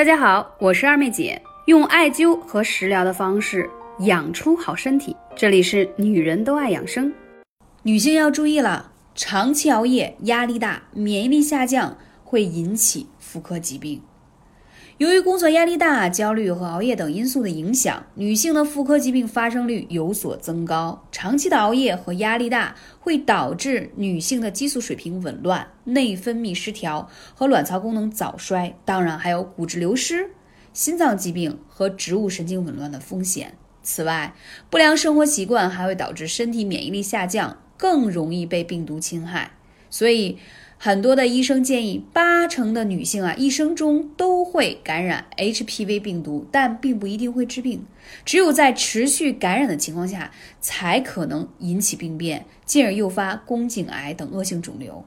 大家好，我是二妹姐，用艾灸和食疗的方式养出好身体。这里是女人都爱养生，女性要注意了，长期熬夜、压力大、免疫力下降会引起妇科疾病。由于工作压力大、焦虑和熬夜等因素的影响，女性的妇科疾病发生率有所增高。长期的熬夜和压力大会导致女性的激素水平紊乱、内分泌失调和卵巢功能早衰，当然还有骨质流失、心脏疾病和植物神经紊乱的风险。此外，不良生活习惯还会导致身体免疫力下降，更容易被病毒侵害。所以，很多的医生建议，八成的女性啊，一生中都会感染 HPV 病毒，但并不一定会致病。只有在持续感染的情况下，才可能引起病变，进而诱发宫颈癌等恶性肿瘤。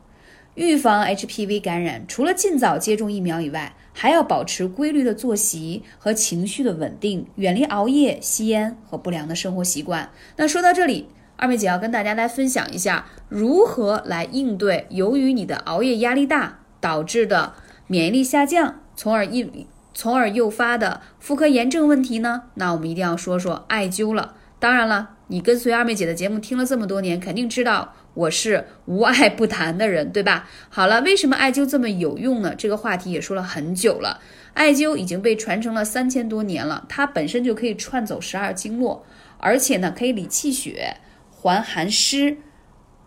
预防 HPV 感染，除了尽早接种疫苗以外，还要保持规律的作息和情绪的稳定，远离熬夜、吸烟和不良的生活习惯。那说到这里。二妹姐要跟大家来分享一下，如何来应对由于你的熬夜压力大导致的免疫力下降，从而引从而诱发的妇科炎症问题呢？那我们一定要说说艾灸了。当然了，你跟随二妹姐的节目听了这么多年，肯定知道我是无爱不谈的人，对吧？好了，为什么艾灸这么有用呢？这个话题也说了很久了，艾灸已经被传承了三千多年了，它本身就可以串走十二经络，而且呢，可以理气血。还寒湿，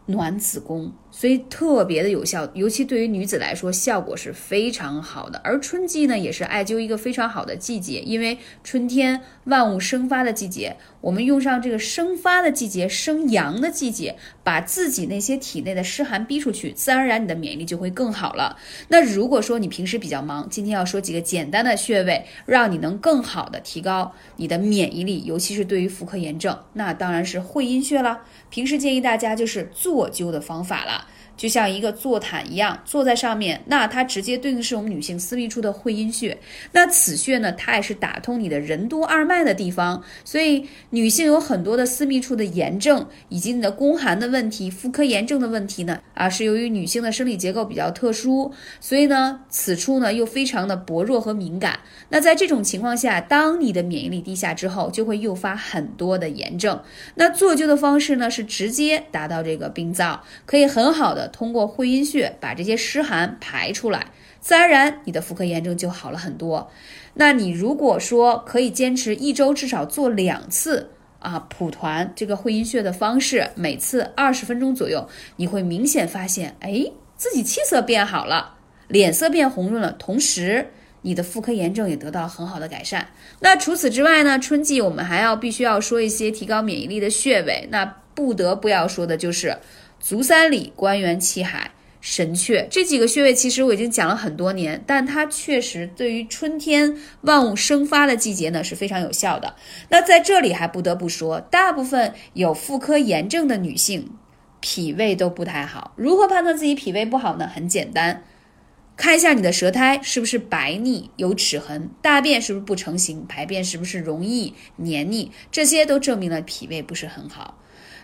暖子宫。所以特别的有效，尤其对于女子来说，效果是非常好的。而春季呢，也是艾灸一个非常好的季节，因为春天万物生发的季节，我们用上这个生发的季节、生阳的季节，把自己那些体内的湿寒逼出去，自然而然你的免疫力就会更好了。那如果说你平时比较忙，今天要说几个简单的穴位，让你能更好的提高你的免疫力，尤其是对于妇科炎症，那当然是会阴穴了。平时建议大家就是坐灸的方法了。就像一个坐毯一样，坐在上面，那它直接对应是我们女性私密处的会阴穴。那此穴呢，它也是打通你的任督二脉的地方。所以女性有很多的私密处的炎症，以及你的宫寒的问题、妇科炎症的问题呢，啊，是由于女性的生理结构比较特殊，所以呢，此处呢又非常的薄弱和敏感。那在这种情况下，当你的免疫力低下之后，就会诱发很多的炎症。那坐灸的方式呢，是直接达到这个病灶，可以很好的。通过会阴穴把这些湿寒排出来，自然而然你的妇科炎症就好了很多。那你如果说可以坚持一周至少做两次啊，蒲团这个会阴穴的方式，每次二十分钟左右，你会明显发现，哎，自己气色变好了，脸色变红润了，同时你的妇科炎症也得到很好的改善。那除此之外呢，春季我们还要必须要说一些提高免疫力的穴位，那不得不要说的就是。足三里、关元、气海、神阙这几个穴位，其实我已经讲了很多年，但它确实对于春天万物生发的季节呢是非常有效的。那在这里还不得不说，大部分有妇科炎症的女性，脾胃都不太好。如何判断自己脾胃不好呢？很简单，看一下你的舌苔是不是白腻、有齿痕，大便是不是不成形，排便是不是容易黏腻，这些都证明了脾胃不是很好。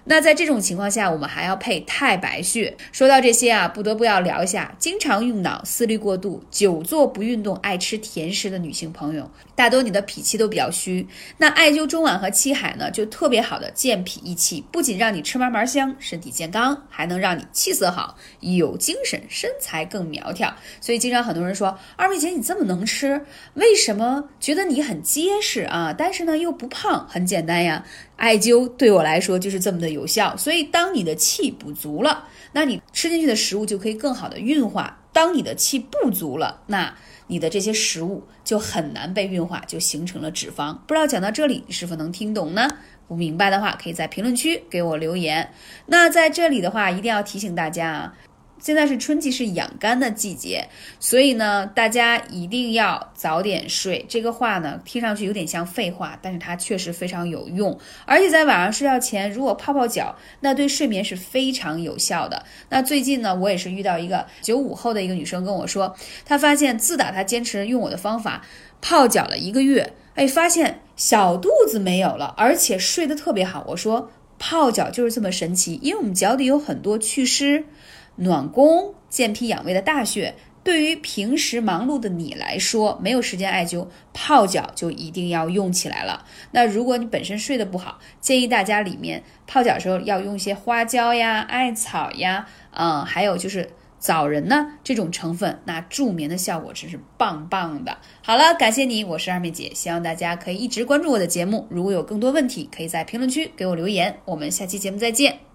那在这种情况下，我们还要配太白穴。说到这些啊，不得不要聊一下，经常用脑、思虑过度、久坐不运动、爱吃甜食的女性朋友，大多你的脾气都比较虚。那艾灸中脘和七海呢，就特别好的健脾益气，不仅让你吃嘛嘛香，身体健康，还能让你气色好、有精神，身材更苗条。所以经常很多人说，二妹姐你这么能吃，为什么觉得你很结实啊？但是呢又不胖？很简单呀。艾灸对我来说就是这么的有效，所以当你的气补足了，那你吃进去的食物就可以更好的运化；当你的气不足了，那你的这些食物就很难被运化，就形成了脂肪。不知道讲到这里，你是否能听懂呢？不明白的话，可以在评论区给我留言。那在这里的话，一定要提醒大家啊。现在是春季，是养肝的季节，所以呢，大家一定要早点睡。这个话呢，听上去有点像废话，但是它确实非常有用。而且在晚上睡觉前，如果泡泡脚，那对睡眠是非常有效的。那最近呢，我也是遇到一个九五后的一个女生跟我说，她发现自打她坚持用我的方法泡脚了一个月，哎，发现小肚子没有了，而且睡得特别好。我说泡脚就是这么神奇，因为我们脚底有很多祛湿。暖宫、健脾养胃的大穴，对于平时忙碌的你来说，没有时间艾灸，泡脚就一定要用起来了。那如果你本身睡得不好，建议大家里面泡脚时候要用一些花椒呀、艾草呀，嗯，还有就是枣仁呢这种成分，那助眠的效果真是棒棒的。好了，感谢你，我是二妹姐，希望大家可以一直关注我的节目。如果有更多问题，可以在评论区给我留言。我们下期节目再见。